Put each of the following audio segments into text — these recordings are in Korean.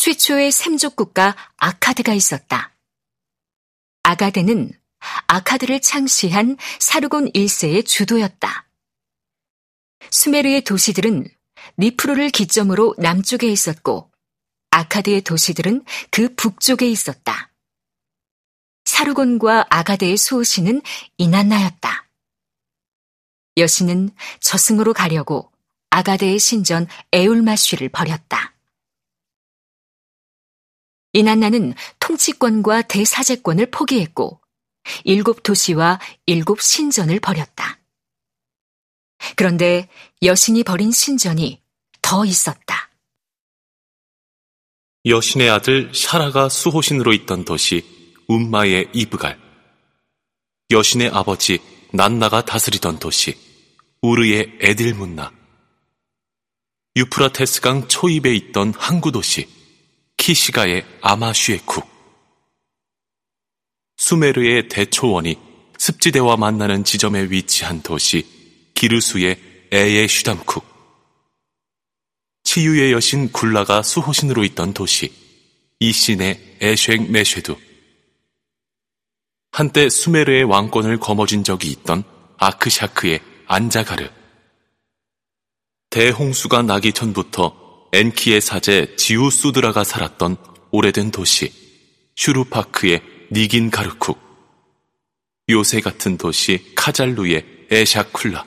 최초의 샘족 국가 아카드가 있었다. 아가데는 아카드를 창시한 사르곤 1세의 주도였다. 수메르의 도시들은 니프로를 기점으로 남쪽에 있었고 아카드의 도시들은 그 북쪽에 있었다. 사르곤과 아가데의 수호신은 이난나였다. 여신은 저승으로 가려고 아가데의 신전 에울마쉬를 버렸다. 이난나는 통치권과 대사제권을 포기했고 일곱 도시와 일곱 신전을 버렸다. 그런데 여신이 버린 신전이 더 있었다. 여신의 아들 샤라가 수호신으로 있던 도시 움마의 이브갈. 여신의 아버지 난나가 다스리던 도시 우르의 에딜문나. 유프라테스강 초입에 있던 항구 도시 키시가의 아마슈에쿡. 수메르의 대초원이 습지대와 만나는 지점에 위치한 도시 기르수의 에예 슈담쿡. 치유의 여신 굴라가 수호신으로 있던 도시 이신의 에쉥 메쉐두. 한때 수메르의 왕권을 거머쥔 적이 있던 아크샤크의 안자가르. 대홍수가 나기 전부터 엔키의 사제 지우수드라가 살았던 오래된 도시 슈루파크의 니긴 가르쿡. 요새 같은 도시 카잘루의 에샤쿨라.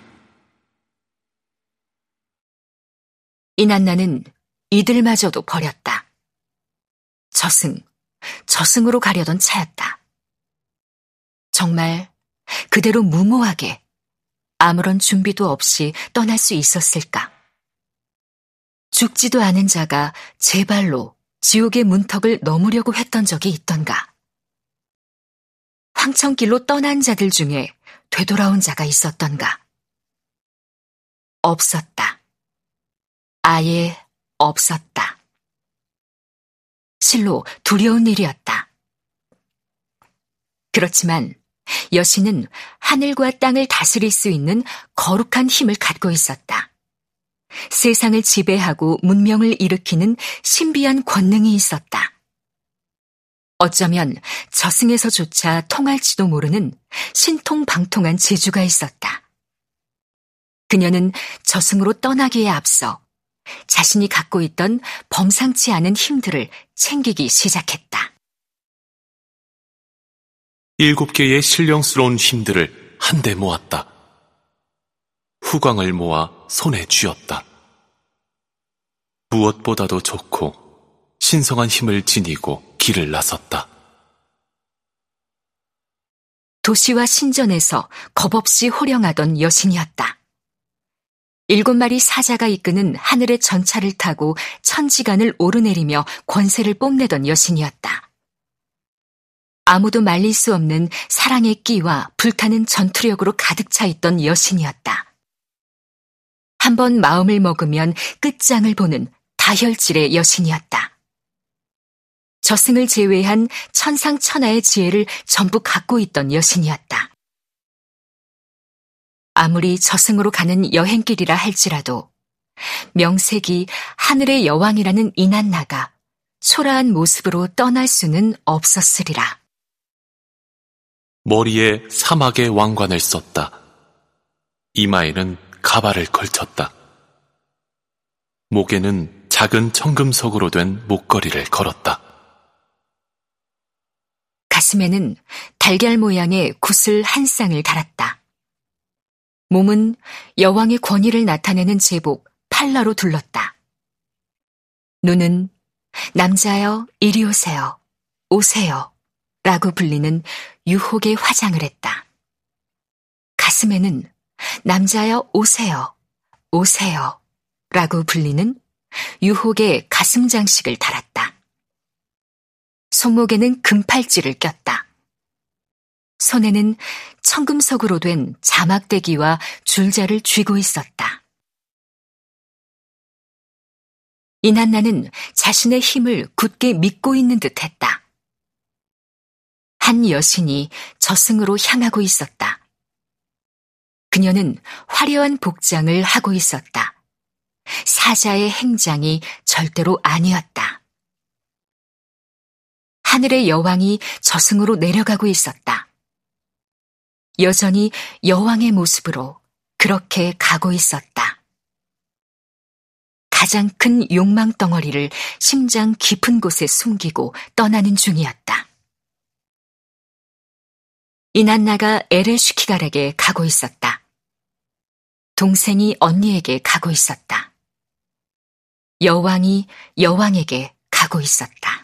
이난나는 이들마저도 버렸다. 저승, 저승으로 가려던 차였다. 정말 그대로 무모하게 아무런 준비도 없이 떠날 수 있었을까? 죽지도 않은 자가 제 발로 지옥의 문턱을 넘으려고 했던 적이 있던가? 황천길로 떠난 자들 중에 되돌아온 자가 있었던가? 없었다. 아예 없었다. 실로 두려운 일이었다. 그렇지만 여신은 하늘과 땅을 다스릴 수 있는 거룩한 힘을 갖고 있었다. 세상을 지배하고 문명을 일으키는 신비한 권능이 있었다. 어쩌면 저승에서조차 통할지도 모르는 신통방통한 재주가 있었다. 그녀는 저승으로 떠나기에 앞서 자신이 갖고 있던 범상치 않은 힘들을 챙기기 시작했다. 일곱 개의 신령스러운 힘들을 한데 모았다. 후광을 모아 손에 쥐었다. 무엇보다도 좋고 신성한 힘을 지니고 길을 나섰다. 도시와 신전에서 겁없이 호령하던 여신이었다. 일곱 마리 사자가 이끄는 하늘의 전차를 타고 천지간을 오르내리며 권세를 뽐내던 여신이었다. 아무도 말릴 수 없는 사랑의 끼와 불타는 전투력으로 가득 차 있던 여신이었다. 한번 마음을 먹으면 끝장을 보는 다혈질의 여신이었다. 저승을 제외한 천상천하의 지혜를 전부 갖고 있던 여신이었다. 아무리 저승으로 가는 여행길이라 할지라도 명색이 하늘의 여왕이라는 이난나가 초라한 모습으로 떠날 수는 없었으리라. 머리에 사막의 왕관을 썼다. 이마에는 가발을 걸쳤다. 목에는 작은 청금석으로 된 목걸이를 걸었다. 가슴에는 달걀 모양의 구슬 한 쌍을 달았다. 몸은 여왕의 권위를 나타내는 제복 팔라로 둘렀다. 눈은 남자여 이리 오세요. 오세요. 라고 불리는 유혹의 화장을 했다. 가슴에는 남자여 오세요. 오세요. 라고 불리는 유혹의 가슴 장식을 달았다. 손목에는 금팔찌를 꼈다. 손에는 청금석으로 된 자막대기와 줄자를 쥐고 있었다. 이난나는 자신의 힘을 굳게 믿고 있는 듯 했다. 한 여신이 저승으로 향하고 있었다. 그녀는 화려한 복장을 하고 있었다. 사자의 행장이 절대로 아니었다. 하늘의 여왕이 저승으로 내려가고 있었다. 여전히 여왕의 모습으로 그렇게 가고 있었다. 가장 큰 욕망 덩어리를 심장 깊은 곳에 숨기고 떠나는 중이었다. 이난나가 에레슈키갈에게 가고 있었다. 동생이 언니에게 가고 있었다. 여왕이 여왕에게 가고 있었다.